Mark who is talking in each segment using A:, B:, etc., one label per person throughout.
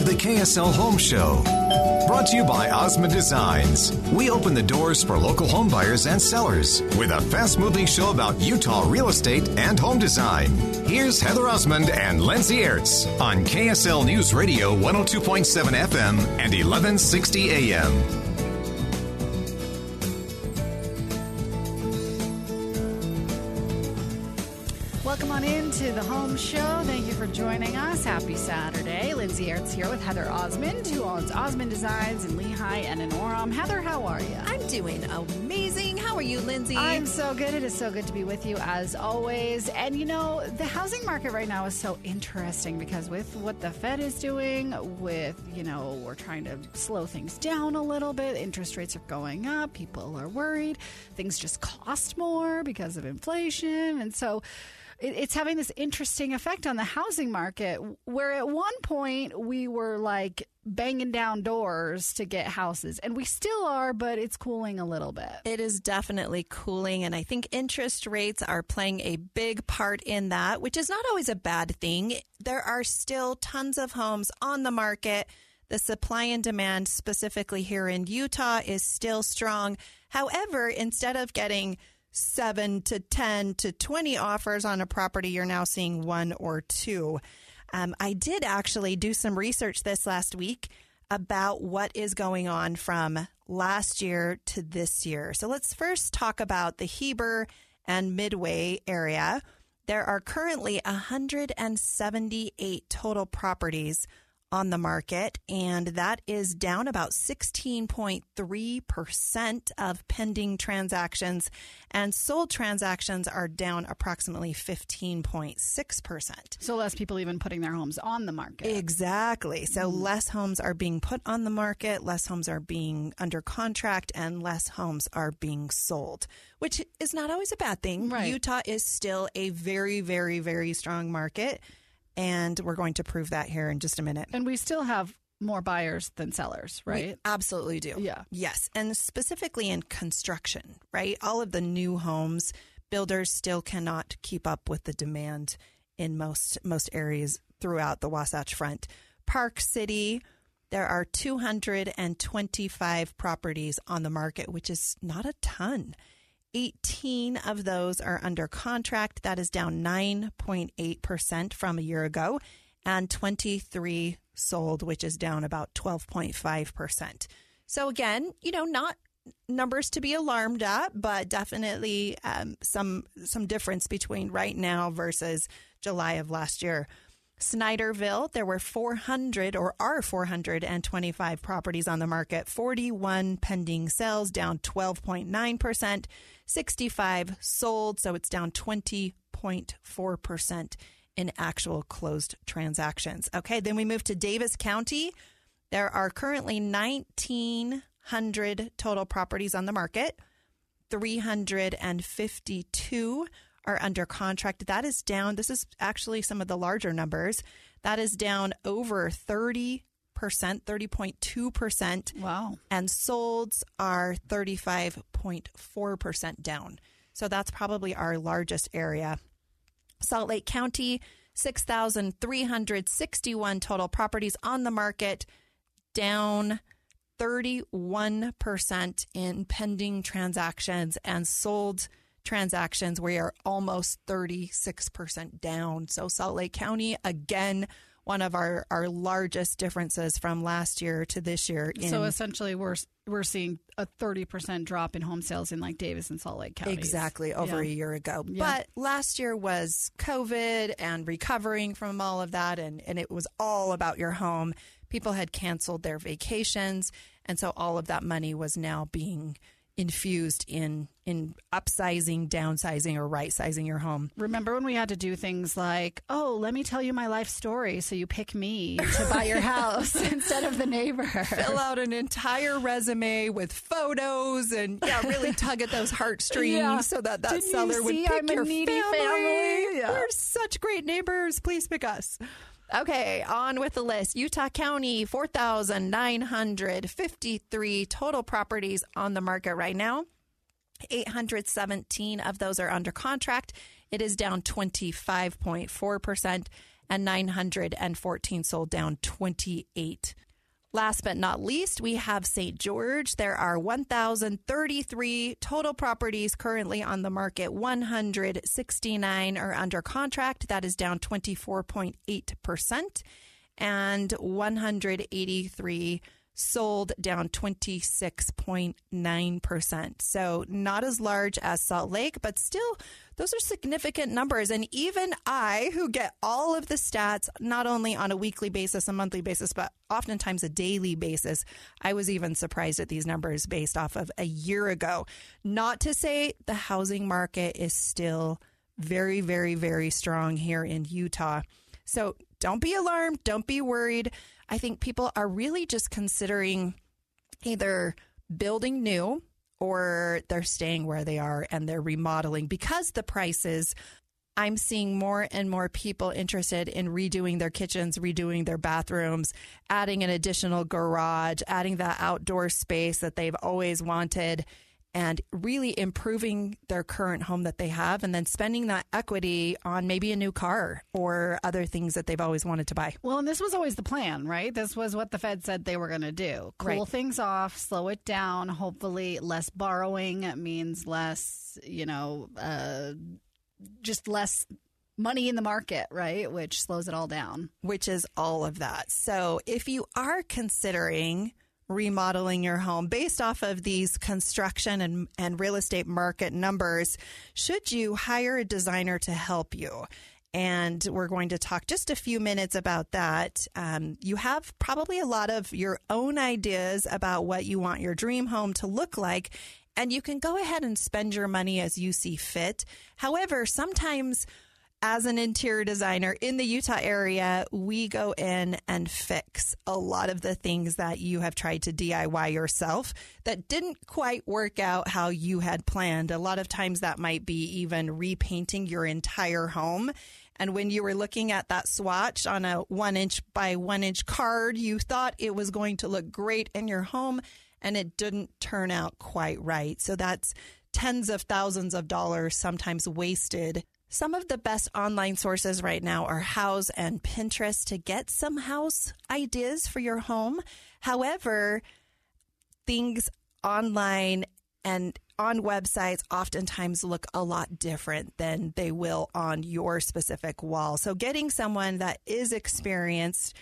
A: to the KSL Home Show. Brought to you by Osmond Designs. We open the doors for local home buyers and sellers with a fast moving show about Utah real estate and home design. Here's Heather Osmond and Lindsay Ertz on KSL News Radio 102.7 FM and 1160 AM.
B: Welcome on into the home show. Thank you for joining us. Happy Saturday. Lindsay Ertz here with Heather Osmond, who owns Osmond Designs in Lehi and in Orem. Heather, how are you?
C: I'm doing amazing. How are you, Lindsay?
B: I'm so good. It is so good to be with you as always. And you know, the housing market right now is so interesting because with what the Fed is doing, with, you know, we're trying to slow things down a little bit, interest rates are going up, people are worried, things just cost more because of inflation. And so, it's having this interesting effect on the housing market where at one point we were like banging down doors to get houses and we still are but it's cooling a little bit.
C: It is definitely cooling and i think interest rates are playing a big part in that which is not always a bad thing. There are still tons of homes on the market. The supply and demand specifically here in utah is still strong. However instead of getting seven to 10 to 20 offers on a property, you're now seeing one or two. Um, I did actually do some research this last week about what is going on from last year to this year. So let's first talk about the Heber and Midway area. There are currently 178 total properties on the market, and that is down about 16.3% of pending transactions, and sold transactions are down approximately 15.6%.
B: So, less people even putting their homes on the market.
C: Exactly. So, mm less homes are being put on the market, less homes are being under contract, and less homes are being sold, which is not always a bad thing.
B: Right.
C: Utah is still a very, very, very strong market and we're going to prove that here in just a minute.
B: And we still have more buyers than sellers, right?
C: We absolutely do.
B: Yeah.
C: Yes. And specifically in construction, right? All of the new homes, builders still cannot keep up with the demand in most most areas throughout the Wasatch Front. Park City, there are 225 properties on the market, which is not a ton. 18 of those are under contract. That is down 9.8% from a year ago, and 23 sold, which is down about 12.5%. So, again, you know, not numbers to be alarmed at, but definitely um, some some difference between right now versus July of last year. Snyderville, there were 400 or are 425 properties on the market, 41 pending sales, down 12.9%, 65 sold, so it's down 20.4% in actual closed transactions. Okay, then we move to Davis County. There are currently 1,900 total properties on the market, 352 are under contract. That is down. This is actually some of the larger numbers. That is down over 30%, 30.2%.
B: Wow.
C: And solds are 35.4% down. So that's probably our largest area. Salt Lake County, 6,361 total properties on the market, down 31% in pending transactions and sold transactions, we are almost 36% down. So, Salt Lake County, again, one of our, our largest differences from last year to this year. In,
B: so essentially, we're we're seeing a thirty percent drop in home sales in like Davis and Salt Lake County.
C: Exactly over
B: Yeah.
C: a year ago.
B: Yeah.
C: But last year was COVID and recovering from all of that, and, and it was all about your home. People had canceled their vacations, and so all of that money was now being infused in in upsizing, downsizing, or right sizing your home.
B: Remember when we had to do things like, "Oh, let me tell you my life story, so you pick me to buy your house instead of the neighbor."
C: Fill out an entire resume with photos and yeah, really tug at those heartstrings
B: Yeah.
C: so that that
B: Didn't
C: seller would pick
B: I'm
C: your family.
B: family? Yeah.
C: We're such great neighbors. Please pick us. Okay, on with the list. Utah County, 4,953 total properties on the market right now. 817 of those are under contract. It is down 25.4%, and 914 sold down 28. Last but not least, we have St. George. There are 1,033 total properties currently on the market. 169 are under contract. That is down 24.8%. And 183 sold down 26.9%. So not as large as Salt Lake, but still those are significant numbers. And even I, who get all of the stats, not only on a weekly basis, a monthly basis, but oftentimes a daily basis, I was even surprised at these numbers based off of a year ago. Not to say the housing market is still very, very, very strong here in Utah. So don't be alarmed. Don't be worried. I think people are really just considering either building new or they're staying where they are and they're remodeling because the prices. I'm seeing more and more people interested in redoing their kitchens, redoing their bathrooms, adding an additional garage, adding that outdoor space that they've always wanted, and really improving their current home that they have, and then spending that equity on maybe a new car or other things that they've always wanted to buy.
B: Well, and this was always the plan, right? This was what the Fed said they were going to do. Cool
C: Right.
B: things off, slow it down. Hopefully, less borrowing means less, you know, uh, just less money in the market, right? Which slows it all down.
C: which is all of that. So if you are considering remodeling your home based off of these construction and, and real estate market numbers, should you hire a designer to help you? And we're going to talk just a few minutes about that. Um, you have probably a lot of your own ideas about what you want your dream home to look like. And you can go ahead and spend your money as you see fit. However, sometimes as an interior designer in the Utah area, we go in and fix a lot of the things that you have tried to DIY yourself that didn't quite work out how you had planned. A lot of times that might be even repainting your entire home. And when you were looking at that swatch on a one inch by one inch card, you thought it was going to look great in your home and it didn't turn out quite right. So that's tens of thousands of dollars sometimes wasted. Some of the best online sources right now are Houzz and Pinterest to get some house ideas for your home. However, things online and on websites oftentimes look a lot different than they will on your specific wall. So getting someone that is experienced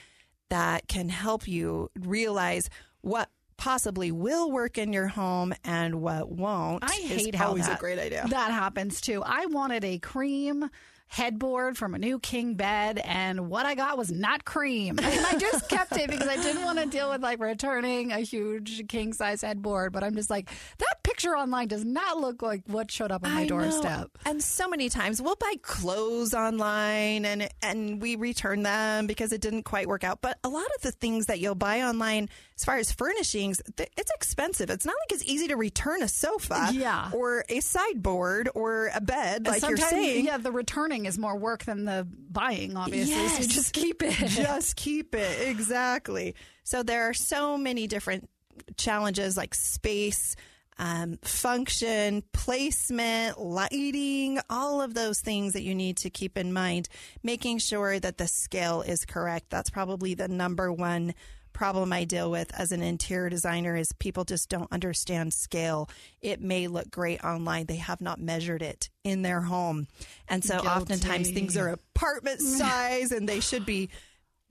C: that can help you realize what possibly will work in your home and what won't
B: I
C: is
B: hate how
C: always
B: that,
C: a great idea.
B: That happens too. I wanted a cream headboard from a new king bed, and what I got was not cream. And I just kept it because I didn't want to deal with like returning a huge king size headboard. But I'm just like, that picture online does not look like what showed up on my
C: I know.
B: doorstep.
C: And so many times we'll buy clothes online and and we return them because it didn't quite work out. But a lot of the things that you'll buy online, as far as furnishings, th- it's expensive. It's not like it's easy to return a sofa,
B: Yeah.
C: or a sideboard, or a bed, like you're saying.
B: yeah, the returning is more work than the buying, obviously. So just keep it.
C: Just keep it. Exactly. So there are so many different challenges like space, um, function, placement, lighting, all of those things that you need to keep in mind. Making sure that the scale is correct. That's probably the number one problem I deal with as an interior designer is people just don't understand scale. It may look great online. They have not measured it in their home. And so
B: Guilty.
C: oftentimes things are apartment size and they should be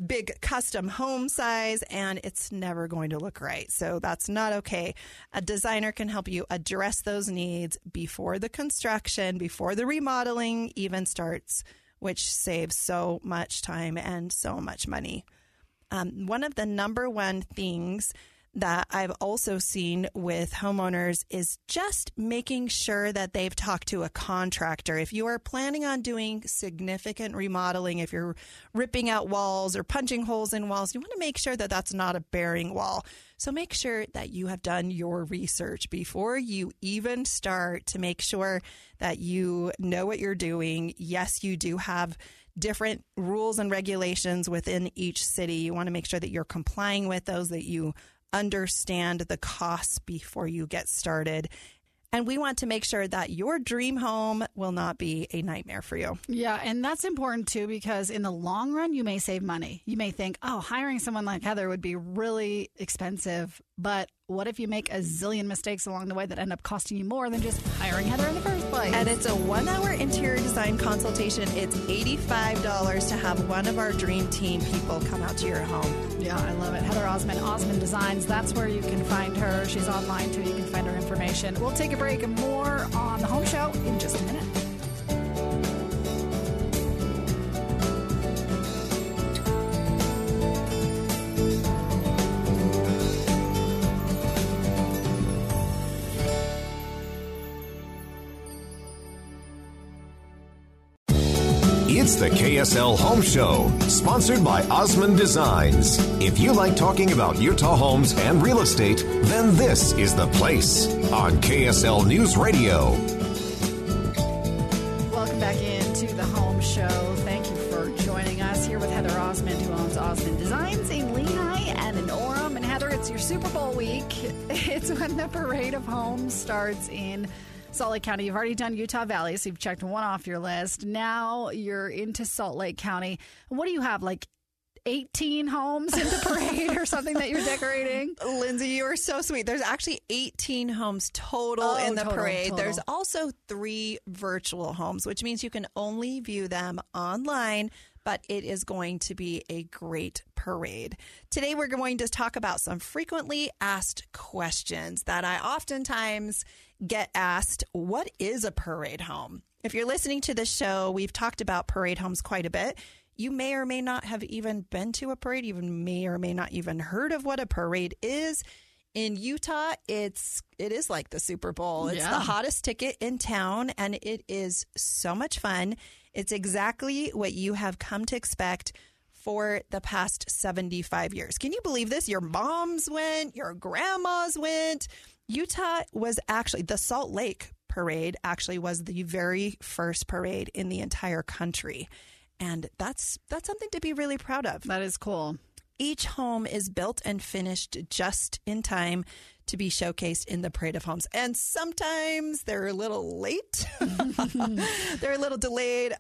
C: big custom home size and it's never going to look right. So that's not okay. A designer can help you address those needs before the construction, before the remodeling even starts, which saves so much time and so much money. Um, one of the number one things that I've also seen with homeowners is just making sure that they've talked to a contractor. If you are planning on doing significant remodeling, if you're ripping out walls or punching holes in walls, you want to make sure that that's not a bearing wall. So make sure that you have done your research before you even start to make sure that you know what you're doing. Yes, you do have different rules and regulations within each city. You want to make sure that you're complying with those, that you understand the costs before you get started. And we want to make sure that your dream home will not be a nightmare for you.
B: Yeah, and that's important too because in the long run, you may save money. You may think, oh, hiring someone like Heather would be really expensive. But what if you make a zillion mistakes along the way that end up costing you more than just hiring Heather in the first place?
C: And it's a one hour interior design consultation. It's $85 to have one of our dream team people come out to your home.
B: Yeah, I love it. Heather Osmond, Osmond Designs. That's where you can find her. She's online too. You can find her information. We'll take a break and more on the home show in just a minute.
A: It's the KSL Home Show, sponsored by Osmond Designs. If you like talking about Utah homes and real estate, then this is the place on KSL News Radio.
B: Welcome back into the home show. Thank you for joining us here with Heather Osmond, who owns Osmond Designs in Lehi and in Orem. And Heather, it's your Super Bowl week. It's when the parade of homes starts in Salt Lake County. You've already done Utah Valley, so you've checked one off your list. Now you're into Salt Lake County. What do you have? Like 18 homes in the parade or something that you're decorating?
C: Lindsay, you are so sweet. There's actually 18 homes total
B: Oh,
C: in the
B: total,
C: parade.
B: total.
C: There's also three virtual homes, which means you can only view them online, but it is going to be a great parade. Today, we're going to talk about some frequently asked questions that I oftentimes get asked What is a parade home? If you're listening to this show, we've talked about parade homes quite a bit. You may or may not have even been to a parade, even may or may not even heard of what a parade is. In Utah, it's it is like the Super Bowl. It's
B: Yeah.
C: the hottest ticket in town and it is so much fun. It's exactly what you have come to expect for the past 75 years. Can you believe this? Your moms went, your grandmas went. Utah was actually the Salt Lake parade actually was the very first parade in the entire country. And that's that's something to be really proud of.
B: That is cool.
C: Each home is built and finished just in time to be showcased in the Parade of Homes. And sometimes they're a little late. they're a little delayed.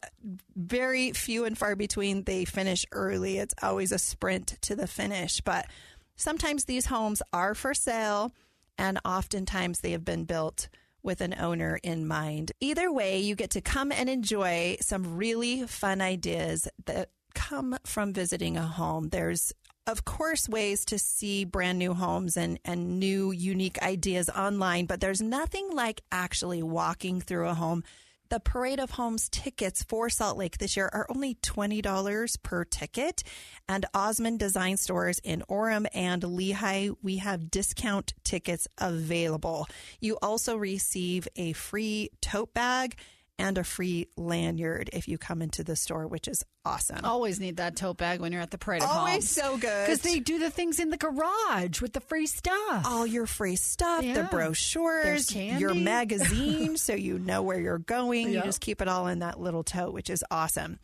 C: Very few and far between they finish early. It's always a sprint to the finish. But sometimes these homes are for sale, and oftentimes they have been built with an owner in mind. Either way, you get to come and enjoy some really fun ideas that come from visiting a home. There's of course ways to see brand new homes and, and new unique ideas online, but there's nothing like actually walking through a home. The Parade of Homes tickets for Salt Lake this year are only $20 per ticket. And Osmond Design Stores in Orem and Lehi, we have discount tickets available. You also receive a free tote bag and a free lanyard if you come into the store, which is awesome.
B: Always need that tote bag when you're at the parade of
C: Always so good.
B: Because they do the things in the garage with the free stuff.
C: all your free stuff, the brochures, your magazine, so you know where you're going. You just keep it all in that little tote, which is awesome.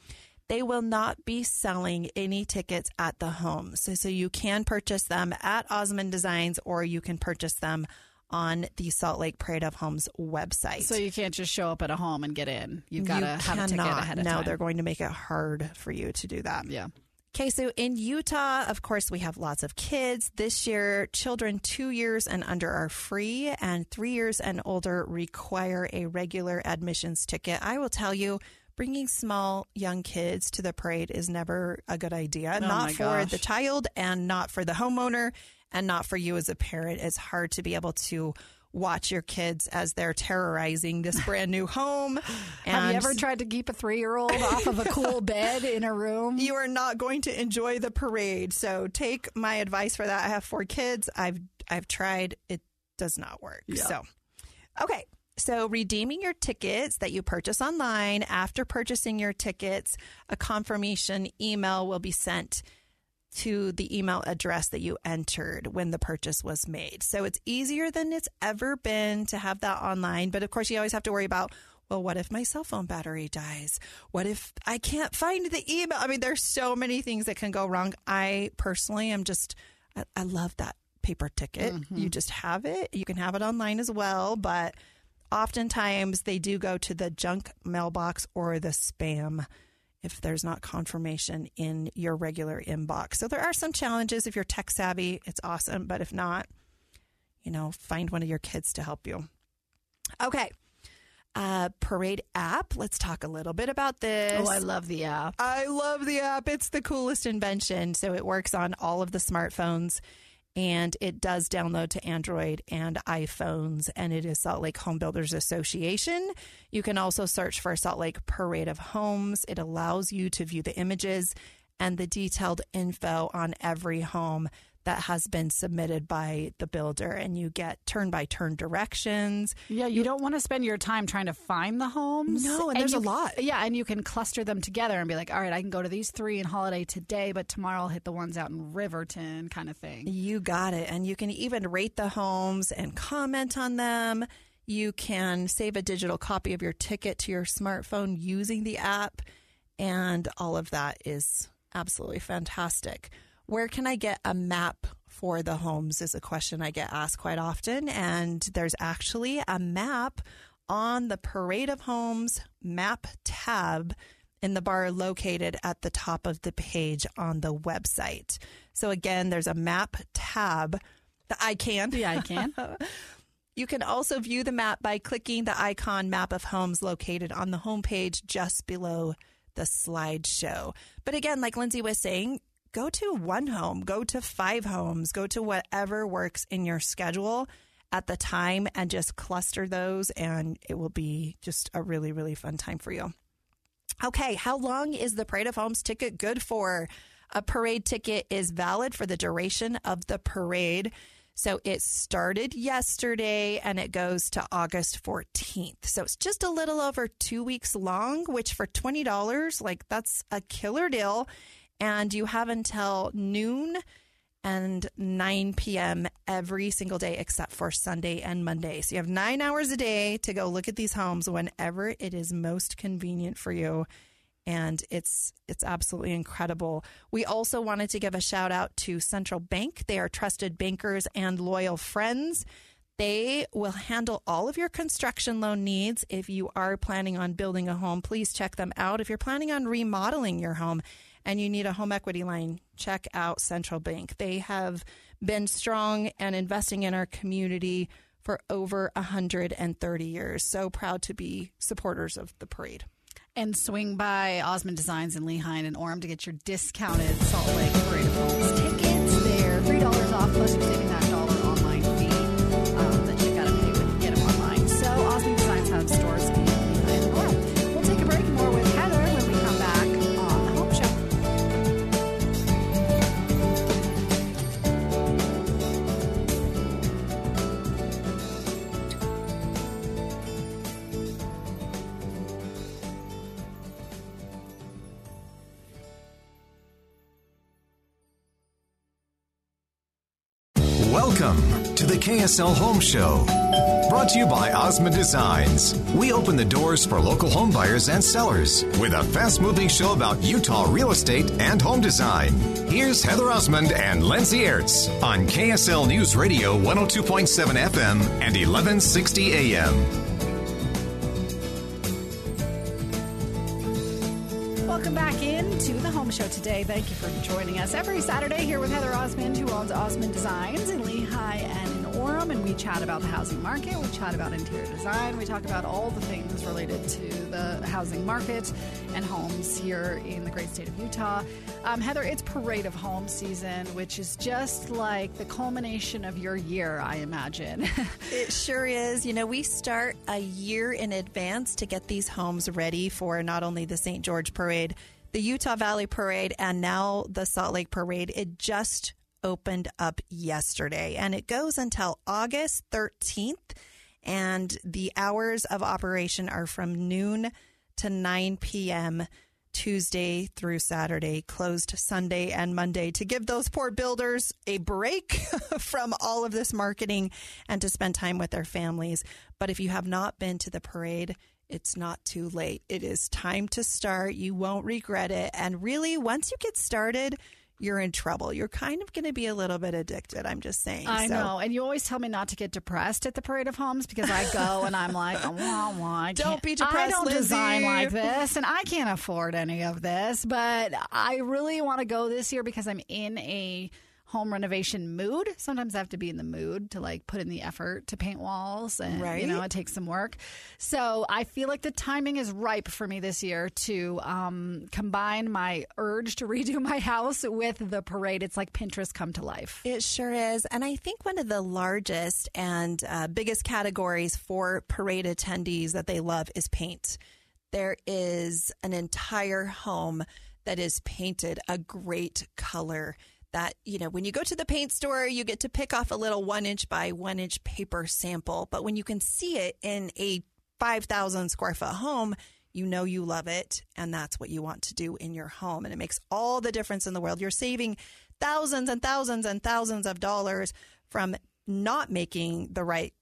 C: They will not be selling any tickets at the home. So, so you can purchase them at Osmond Designs or you can purchase them on the Salt Lake Parade of Homes website.
B: So you can't just show up at a home and get in. You've got
C: You
B: to have a ticket ahead of
C: no,
B: time.
C: they're going to make it hard for you to do that.
B: yeah.
C: Okay, so in Utah, of course, we have lots of kids. This year, children two years and under are free, and three years and older require a regular admissions ticket. I will tell you, bringing small young kids to the parade is never a good idea.
B: Oh
C: not for
B: gosh.
C: the child and not for the homeowner and not for you as a parent. It's hard to be able to watch your kids as they're terrorizing this brand new home.
B: Have you ever tried to keep a three year old off of a cool bed in a room?
C: you are not going to enjoy the parade. So take my advice for that. I have four kids. I've I've tried. It does not work. So okay. So redeeming your tickets that you purchase online after purchasing your tickets, a confirmation email will be sent to the email address that you entered when the purchase was made. So it's easier than it's ever been to have that online. But of course, you always have to worry about, well, what if my cell phone battery dies? What if I can't find the email? I mean, there's so many things that can go wrong. I personally am just, I, I love that paper ticket. Mm-hmm. You just have it. You can have it online as well. But oftentimes they do go to the junk mailbox or the spam if there's not confirmation in your regular inbox. So there are some challenges. If you're tech savvy, it's awesome. But if not, you know, find one of your kids to help you. Okay. Uh, Parade app. Let's talk a little bit about this.
B: Oh, I love the app.
C: I love the app. It's the coolest invention. So it works on all of the smartphones and it does download to Android and iPhones. And it is Salt Lake Home Builders Association. You can also search for Salt Lake Parade of Homes. It allows you to view the images and the detailed info on every home that has been submitted by the builder. And you get turn by turn directions.
B: Yeah, you don't want to spend your time trying to find the homes.
C: No, and there's
B: you-
C: a lot.
B: Yeah, and you can cluster them together and be like, all right, I can go to these three in Holladay today, but tomorrow I'll hit the ones out in Riverton, kind of thing.
C: You got it. And you can even rate the homes and comment on them. You can save a digital copy of your ticket to your smartphone using the app. And all of that is absolutely fantastic. Where can I get a map for the homes is a question I get asked quite often. And there's actually a map on the Parade of Homes map tab in the bar located at the top of the page on the website. So again, there's a map tab that I can.
B: Yeah, I can.
C: You can also view the map by clicking the icon map of homes located on the homepage just below the slideshow. But again, like Lindsay was saying, go to one home, go to five homes, go to whatever works in your schedule at the time and just cluster those, and it will be just a really, really fun time for you. Okay, how long is the Parade of Homes ticket good for? A parade ticket is valid for the duration of the parade. So it started yesterday and it goes to August 14th. So it's just a little over two weeks long, which for $20, like that's a killer deal. And you have until noon and 9 p.m. every single day except for Sunday and Monday. So you have nine hours a day to go look at these homes whenever it is most convenient for you. And it's it's absolutely incredible. We also wanted to give a shout out to Central Bank. They are trusted bankers and loyal friends. They will handle all of your construction loan needs. If you are planning on building a home, please check them out. If you're planning on remodeling your home and you need a home equity line, check out Central Bank. They have been strong and investing in our community for over 130 years. So proud to be supporters of the parade.
B: and swing by Osmond Designs in Lehi and Orem to get your discounted Salt Lake Parade of Homes tickets. They're three dollars off plus you're saving
A: KSL Home Show. Brought to you by Osmond Designs. We open the doors for local home buyers and sellers with a fast moving show about Utah real estate and home design. Here's Heather Osmond and Lindsay Ertz on KSL News Radio 102.7 FM and 1160 AM.
B: Welcome back into the Home Show today. Thank you for joining us every Saturday here with Heather Osmond, who owns Osmond Designs in Lehi and Orem and we chat about the housing market, we chat about interior design, we talk about all the things related to the housing market and homes here in the great state of Utah. Um, Heather, it's Parade of Homes season, which is just like the culmination of your year, I imagine.
C: it sure is. You know, we start a year in advance to get these homes ready for not only the St. George Parade, the Utah Valley Parade, and now the Salt Lake Parade. It just opened up yesterday and it goes until August 13th. And the hours of operation are from noon to 9 p.m. Tuesday through Saturday, closed Sunday and Monday to give those poor builders a break from all of this marketing and to spend time with their families. But if you have not been to the parade, it's not too late. It is time to start. You won't regret it. And really, once you get started, you're in trouble. You're kind of going to be a little bit addicted. I'm just saying.
B: I so. know. And you always tell me not to get depressed at the Parade of Homes because I go and I'm like, oh, wah, wah,
C: don't be depressed. I
B: don't
C: Lindsay.
B: design like this and I can't afford any of this. But I really want to go this year because I'm in a home renovation mood. Sometimes I have to be in the mood to like put in the effort to paint walls and right. you know, it takes some work. So I feel like the timing is ripe for me this year to um, combine my urge to redo my house with the parade. It's like Pinterest come to life.
C: It sure is. And I think one of the largest and uh, biggest categories for parade attendees that they love is paint. There is an entire home that is painted a great color that, you know, when you go to the paint store, you get to pick off a little one inch by one inch paper sample. But when you can see it in a 5,000 square foot home, you know you love it. And that's what you want to do in your home. And it makes all the difference in the world. You're saving thousands and thousands and thousands of dollars from not making the right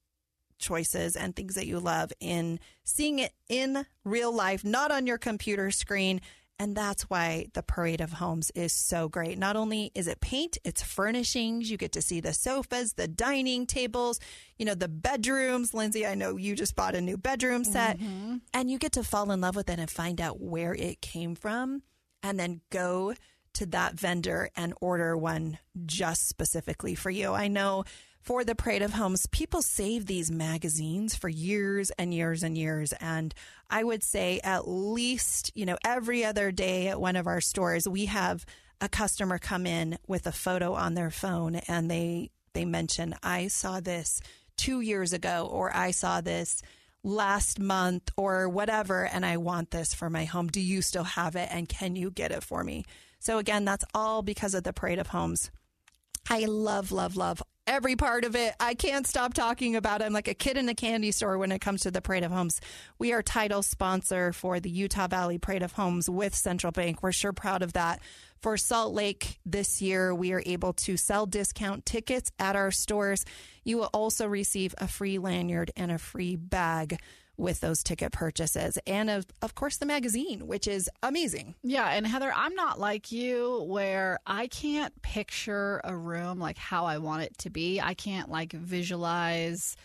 C: choices and things that you love in seeing it in real life, not on your computer screen. And that's why the Parade of Homes is so great. Not only is it paint, it's furnishings. You get to see the sofas, the dining tables, you know, the bedrooms. Lindsay, I know you just bought a new bedroom set mm-hmm. and you get to fall in love with it and find out where it came from and then go to that vendor and order one just specifically for you. I know for the Parade of Homes, people save these magazines for years and years and years. And I would say at least, you know, every other day at one of our stores, we have a customer come in with a photo on their phone and they, they mention, I saw this two years ago, or I saw this last month or whatever, and I want this for my home. Do you still have it? And can you get it for me? So again, that's all because of the Parade of Homes. I love, love, love every part of it. I can't stop talking about it. I'm like a kid in a candy store when it comes to the Parade of Homes. We are title sponsor for the Utah Valley Parade of Homes with Central Bank. We're sure proud of that. For Salt Lake this year, we are able to sell discount tickets at our stores. You will also receive a free lanyard and a free bag with those ticket purchases and of, of course the magazine which is amazing.
B: Yeah and heather i'm not like you where i can't picture a room like how i want it to be. I can't like visualize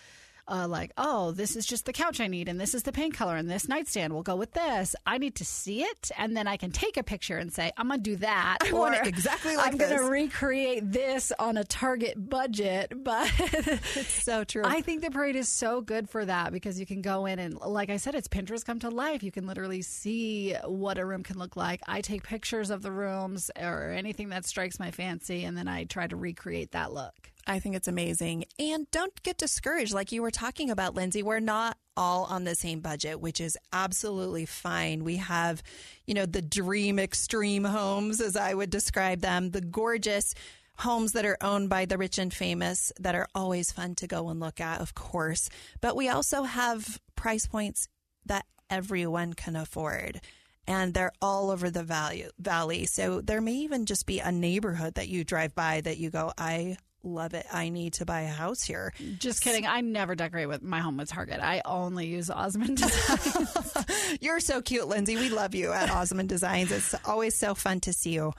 B: uh, like, oh, this is just the couch I need, and this is the paint color, and this nightstand will go with this. I need to see it, and then I can take a picture and say, I'm going to do that.
C: I want it exactly like
B: I'm going to recreate this on a Target budget. But
C: it's so true.
B: I think the parade is so good for that because you can go in and, like I said, it's Pinterest come to life. You can literally see what a room can look like. I take pictures of the rooms or anything that strikes my fancy, and then I try to recreate that look.
C: I think it's amazing. And don't get discouraged. Like you were talking about, Lindsay, we're not all on the same budget, which is absolutely fine. We have, you know, the dream extreme homes, as I would describe them, the gorgeous homes that are owned by the rich and famous that are always fun to go and look at, of course. But we also have price points that everyone can afford and they're all over the value, valley. So there may even just be a neighborhood that you drive by that you go, I love it. I need to buy a house here.
B: Just kidding. I never decorate with my home with Target. I only use Osmond Designs.
C: you're so cute, Lindsay. We love you at Osmond Designs. It's always so fun to see you.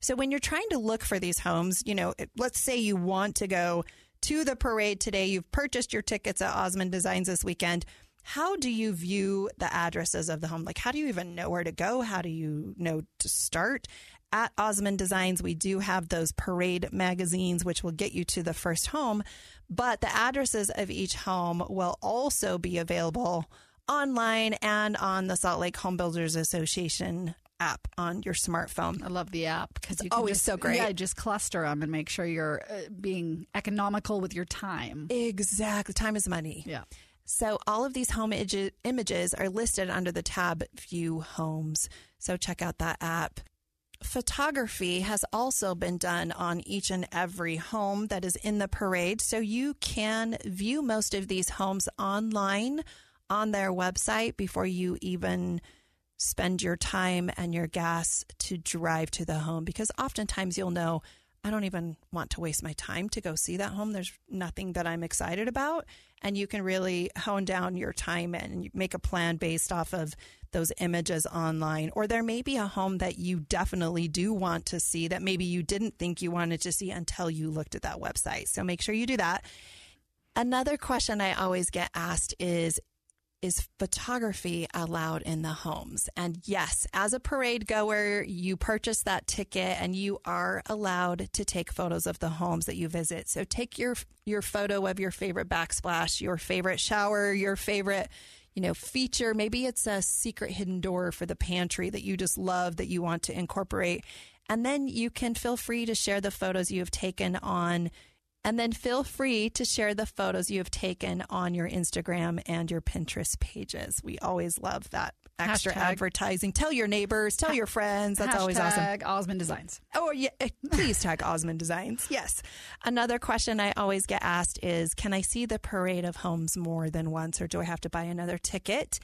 C: So when you're trying to look for these homes, you know, let's say you want to go to the parade today. You've purchased your tickets at Osmond Designs this weekend. How do you view the addresses of the home? Like, how do you even know where to go? How do you know to start? At Osmond Designs, we do have those parade magazines, which will get you to the first home, but the addresses of each home will also be available online and on the Salt Lake Home Builders Association app on your smartphone.
B: I love the app because you
C: It's
B: can
C: always
B: just,
C: so great.
B: Yeah, just cluster them and make sure you're uh, being economical with your time.
C: Exactly. Time is money.
B: Yeah.
C: So all of these home images are listed under the tab View Homes. So check out that app. Photography has also been done on each and every home that is in the parade. So you can view most of these homes online on their website before you even spend your time and your gas to drive to the home because oftentimes you'll know I don't even want to waste my time to go see that home. There's nothing that I'm excited about. And you can really hone down your time and make a plan based off of those images online. Or there may be a home that you definitely do want to see that maybe you didn't think you wanted to see until you looked at that website. So make sure you do that. Another question I always get asked is is photography allowed in the homes? And yes, as a parade goer, you purchase that ticket and you are allowed to take photos of the homes that you visit. So take your your photo of your favorite backsplash, your favorite shower, your favorite you know, feature. Maybe it's a secret hidden door for the pantry that you just love that you want to incorporate. And then you can feel free to share the photos you have taken on and then feel free to share the photos you have taken on your Instagram and your Pinterest pages. We always love that extra
B: Hashtag.
C: advertising. Tell your neighbors, tell your friends. That's always awesome.
B: Hashtag Osmond Designs.
C: Oh, yeah. eh, Please tag Osmond Designs. Yes. Another question I always get asked is Can I see the parade of homes more than once, or do I have to buy another ticket?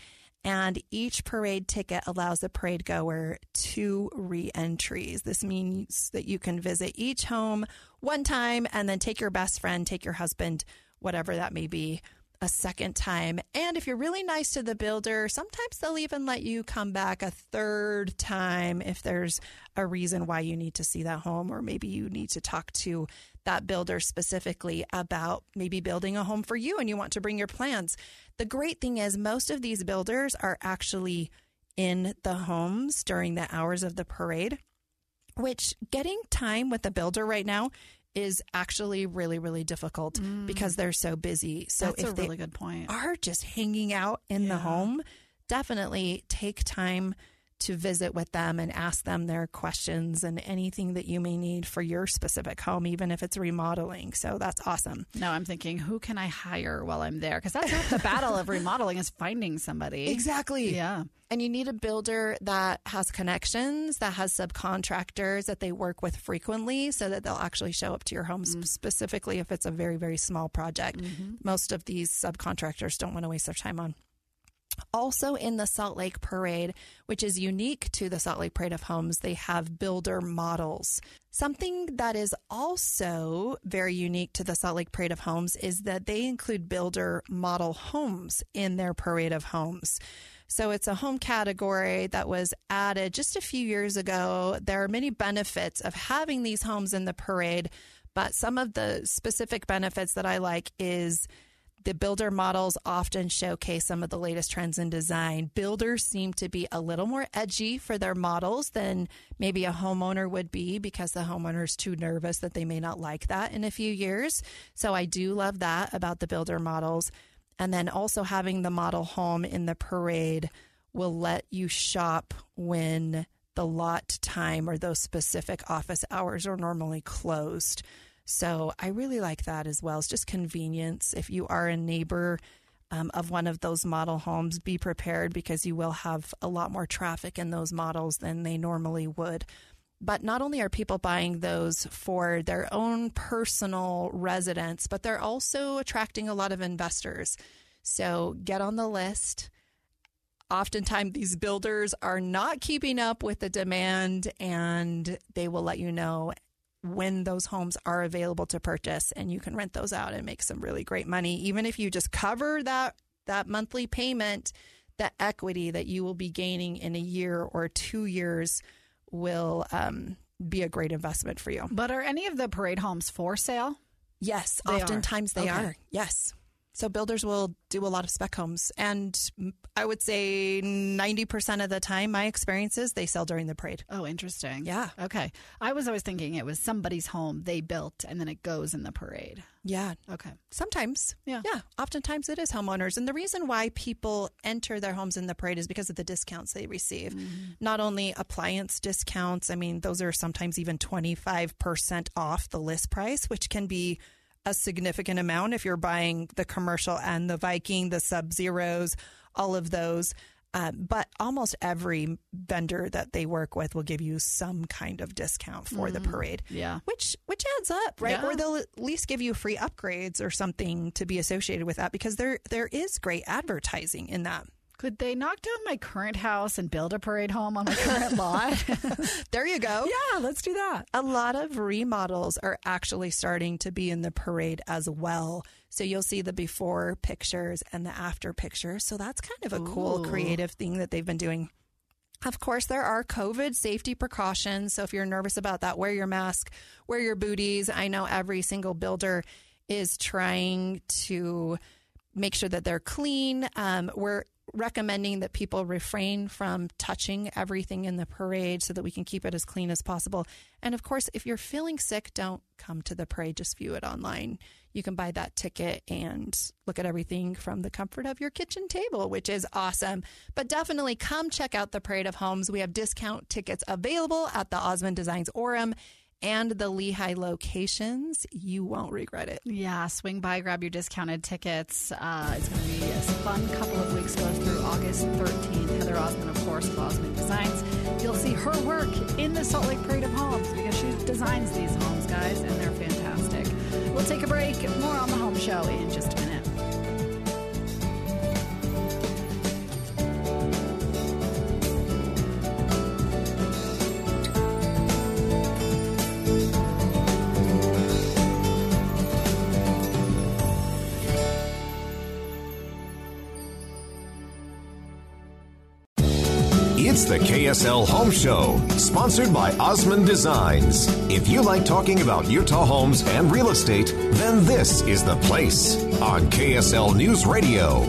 C: And each parade ticket allows the parade goer two re entries. This means that you can visit each home one time and then take your best friend, take your husband, whatever that may be, a second time. And if you're really nice to the builder, sometimes they'll even let you come back a third time if there's a reason why you need to see that home, or maybe you need to talk to that builder specifically about maybe building a home for you and you want to bring your plans. The great thing is, most of these builders are actually in the homes during the hours of the parade, which getting time with the builder right now is actually really, really difficult mm. because they're so busy. So
B: That's
C: if
B: a
C: they
B: really good point.
C: are just hanging out in the home, definitely take time to visit with them and ask them their questions and anything that you may need for your specific home, even if it's remodeling. So that's awesome.
B: Now I'm thinking, who can I hire while I'm there? Because that's half the battle of remodeling is finding somebody.
C: Exactly.
B: Yeah.
C: And you need a builder that has connections, that has subcontractors that they work with frequently so that they'll actually show up to your home mm. specifically if it's a very, very small project. Mm-hmm. Most of these subcontractors don't want to waste their time on. Also, in the Salt Lake Parade, which is unique to the Salt Lake Parade of Homes, they have builder models. Something that is also very unique to the Salt Lake Parade of Homes is that they include builder model homes in their Parade of Homes. So it's a home category that was added just a few years ago. There are many benefits of having these homes in the parade, but some of the specific benefits that I like is the builder models often showcase some of the latest trends in design. Builders seem to be a little more edgy for their models than maybe a homeowner would be because the homeowner is too nervous that they may not like that in a few years. So I do love that about the builder models. And then also having the model home in the parade will let you shop when the lot time or those specific office hours are normally closed. So I really like that as well. It's just convenience. If you are a neighbor um, of one of those model homes, be prepared because you will have a lot more traffic in those models than they normally would. But not only are people buying those for their own personal residence, but they're also attracting a lot of investors. So get on the list. Oftentimes, these builders are not keeping up with the demand and they will let you know when those homes are available to purchase and you can rent those out and make some really great money even if you just cover that that monthly payment the equity that you will be gaining in a year or two years will um, be a great investment for you
B: But are any of the parade homes for sale?
C: yes
B: They are.
C: oftentimes they
B: Okay.
C: are yes So builders will do a lot of spec homes. And I would say 90% of the time, my experience is they sell during the parade.
B: Oh, interesting.
C: Yeah.
B: Okay. I was always thinking it was somebody's home they built and then it goes in the parade.
C: Yeah.
B: Okay.
C: Sometimes.
B: Yeah.
C: Yeah. Oftentimes it is homeowners. And the reason why people enter their homes in the parade is because of the discounts they receive. Mm-hmm. Not only appliance discounts, I mean, those are sometimes even 25% off the list price, which can be a significant amount if you're buying the commercial and the Viking, the Sub Zeros, all of those. Uh, but almost every vendor that they work with will give you some kind of discount for the parade.
B: Yeah.
C: Which which adds up, right?
B: Yeah.
C: Or they'll at least give you free upgrades or something to be associated with that because there there is great advertising in that.
B: Could they knock down my current house and build a parade home on my current lot?
C: There you go.
B: yeah, let's do that.
C: A lot of remodels are actually starting to be in the parade as well. So you'll see the before pictures and the after pictures. So that's kind of a cool creative thing that they've been doing. Of course, there are COVID safety precautions. So if you're nervous about that, wear your mask, wear your booties. I know every single builder is trying to make sure that they're clean. Um, we're recommending that people refrain from touching everything in the parade so that we can keep it as clean as possible. And of course, if you're feeling sick, don't come to the parade, just view it online. You can buy that ticket and look at everything from the comfort of your kitchen table, which is awesome. But definitely come check out the Parade of Homes. We have discount tickets available at the Osmond Designs Orem and the Lehi locations. You won't regret it.
B: Yeah, swing by, grab your discounted tickets. Uh, it's going to be a fun couple of weeks. Through August 13th. Heather Osmond, of course, of Osmond Designs. You'll see her work in the Salt Lake Parade of Homes because she designs these homes, guys, and they're fantastic. We'll take a break. More on the Home Show in just a minute.
A: KSL Home Show, sponsored by Osmond Designs. If you like talking about Utah homes and real estate, then this is the place on KSL News Radio.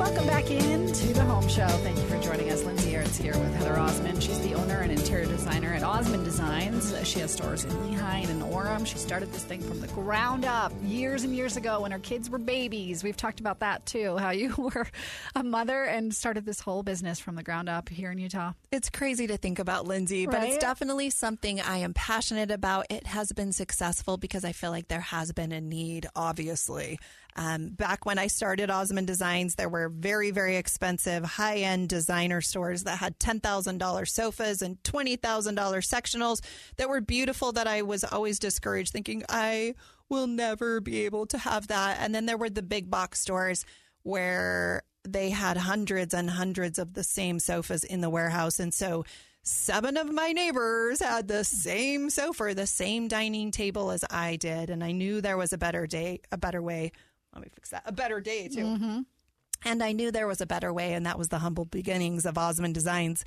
B: Welcome back into the Home Show. Thank you for joining us. Lindsay Aarons here with Heather Osmond. She's the owner and interior designer at Osmond Designs. She has stores in Lehi and in Orem. She started thing from the ground up years and years ago when our kids were babies. We've talked about that too, how you were a mother and started this whole business from the ground up here in Utah.
C: It's crazy to think about, Lindsay, but it's definitely something I am passionate about. It has been successful because I feel like there has been a need, obviously. Um, back when I started Osmond Designs, there were very, very expensive high end designer stores that had $10,000 sofas and $20,000 sectionals that were beautiful that I was always discouraged, thinking, I will never be able to have that. And then there were the big box stores where they had hundreds and hundreds of the same sofas in the warehouse. And so seven of my neighbors had the same sofa, the same dining table as I did. And I knew there was a better day, a better way. Let me fix that. A better day, too. Mm-hmm. And I knew there was a better way, and that was the humble beginnings of Osmond Designs.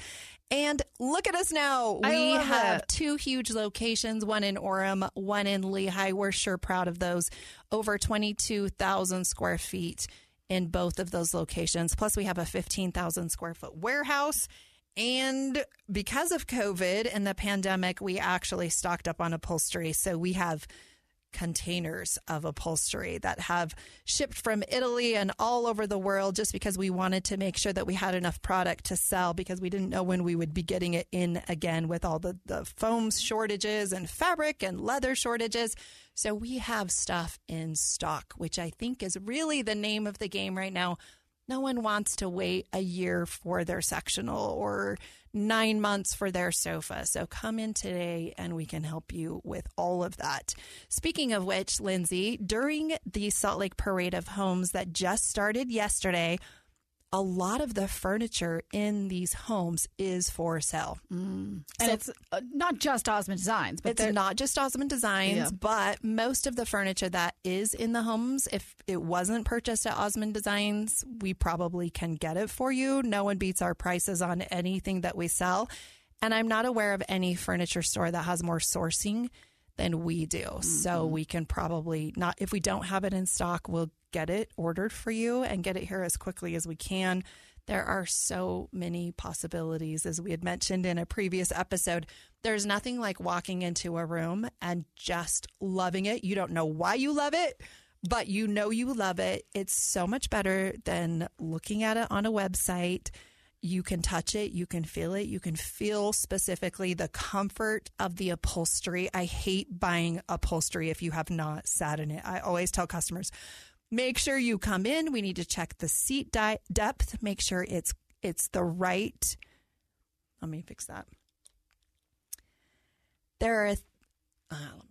C: And look at us now.
B: I
C: we have
B: it.
C: two huge locations, one in Orem, one in Lehi. We're sure proud of those. Over 22,000 square feet in both of those locations. Plus, we have a 15,000 square foot warehouse. And because of COVID and the pandemic, we actually stocked up on upholstery. So we have containers of upholstery that have shipped from Italy and all over the world just because we wanted to make sure that we had enough product to sell because we didn't know when we would be getting it in again with all the, the foam shortages and fabric and leather shortages. So we have stuff in stock, which I think is really the name of the game right now. No one wants to wait a year for their sectional or nine months for their sofa. So come in today and we can help you with all of that. Speaking of which, Lindsay, during the Salt Lake Parade of Homes that just started yesterday, a lot of the furniture in these homes is for sale.
B: And
C: So-
B: it's uh, not just Osmond Designs, but
C: It's
B: they're-
C: not just Osmond Designs,
B: Yeah.
C: but most of the furniture that is in the homes, if it wasn't purchased at Osmond Designs, we probably can get it for you. No one beats our prices on anything that we sell. And I'm not aware of any furniture store that has more sourcing than we do. Mm-hmm. So we can probably not, if we don't have it in stock, we'll get it ordered for you and get it here as quickly as we can. There are so many possibilities, as we had mentioned in a previous episode. There's nothing like walking into a room and just loving it. You don't know why you love it, but you know you love it. It's so much better than looking at it on a website. You can touch it, you can feel it, you can feel specifically the comfort of the upholstery. I hate buying upholstery if you have not sat in it. I always tell customers, make sure you come in. We need to check the seat di- depth, make sure it's it's the right. Let me fix that. There are um,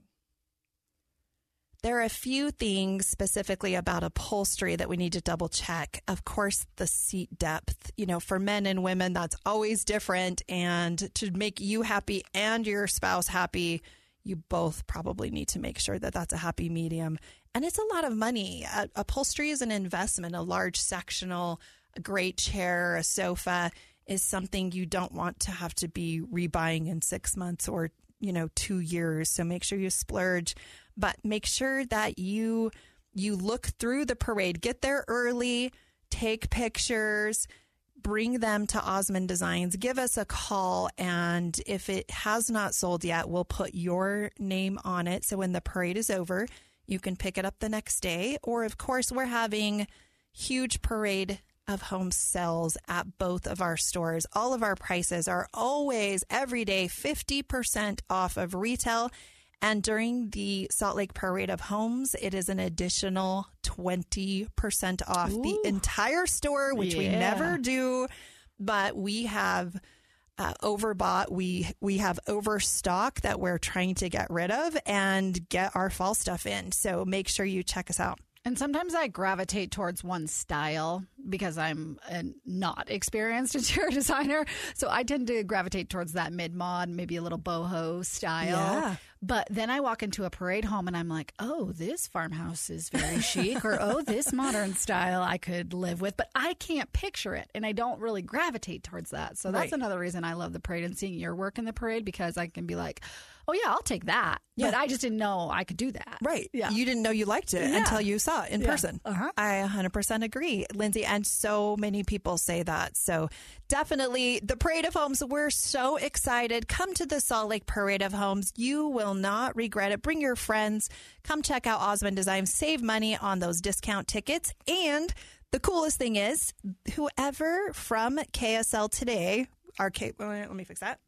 C: there are a few things specifically about upholstery that we need to double check. Of course, the seat depth, you know, for men and women, that's always different. And to make you happy and your spouse happy, you both probably need to make sure that that's a happy medium. And it's a lot of money. Uh, upholstery is an investment, a large sectional, a great chair, a sofa is something you don't want to have to be rebuying in six months or you know two years so make sure you splurge but make sure that you you look through the parade, get there early, take pictures, bring them to Osmond Designs, give us a call, and if it has not sold yet, we'll put your name on it. So when the parade is over, you can pick it up the next day. Or, of course, we're having huge parade of home sales at both of our stores. All of our prices are always every day 50% off of retail and during the Salt Lake Parade of Homes, it is an additional 20% off Ooh. the entire store, which yeah. we never do. But we have uh, overbought. We we have overstock that we're trying to get rid of and get our fall stuff in. So make sure you check us out.
B: And sometimes I gravitate towards one style because I'm a not experienced interior designer. So I tend to gravitate towards that mid mod, maybe a little boho style. Yeah. But then I walk into a parade home and I'm like, oh, this farmhouse is very chic, or oh, this modern style I could live with. But I can't picture it and I don't really gravitate towards that. So that's right. another reason I love the parade and seeing your work in the parade because I can be like, oh yeah, I'll take that. Yeah. But I just didn't know I could do that.
C: Right. Yeah. You didn't know you liked it yeah. until you saw it in yeah. person. Uh-huh. I 100% agree, Lindsay. And so many people say that. So definitely the Parade of Homes, we're so excited. Come to the Salt Lake Parade of Homes. You will not regret it. Bring your friends. Come check out Osmond Design. Save money on those discount tickets. And the coolest thing is, whoever from KSL today, our K, let me fix that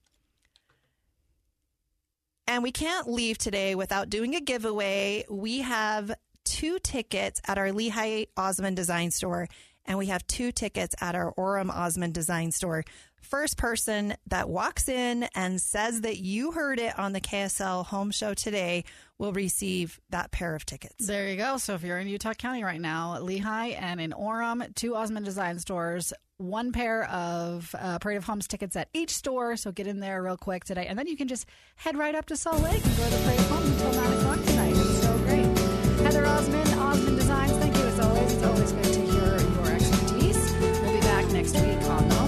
C: and we can't leave today without doing a giveaway. We have two tickets at our Lehi Osmond Design Store, and we have two tickets at our Orem Osmond Design Store. First person that walks in and says that you heard it on the KSL Home Show today will receive that pair of tickets.
B: There you go. So if you're in Utah County right now, Lehi and in Orem, two Osmond Design stores, one pair of uh, Parade of Homes tickets at each store. So get in there real quick today. And then you can just head right up to Salt Lake and go to the Parade of Homes until 9 o'clock tonight. It's so great. Heather Osmond, Osmond Designs, thank you as always. It's always good to hear your expertise. We'll be back next week on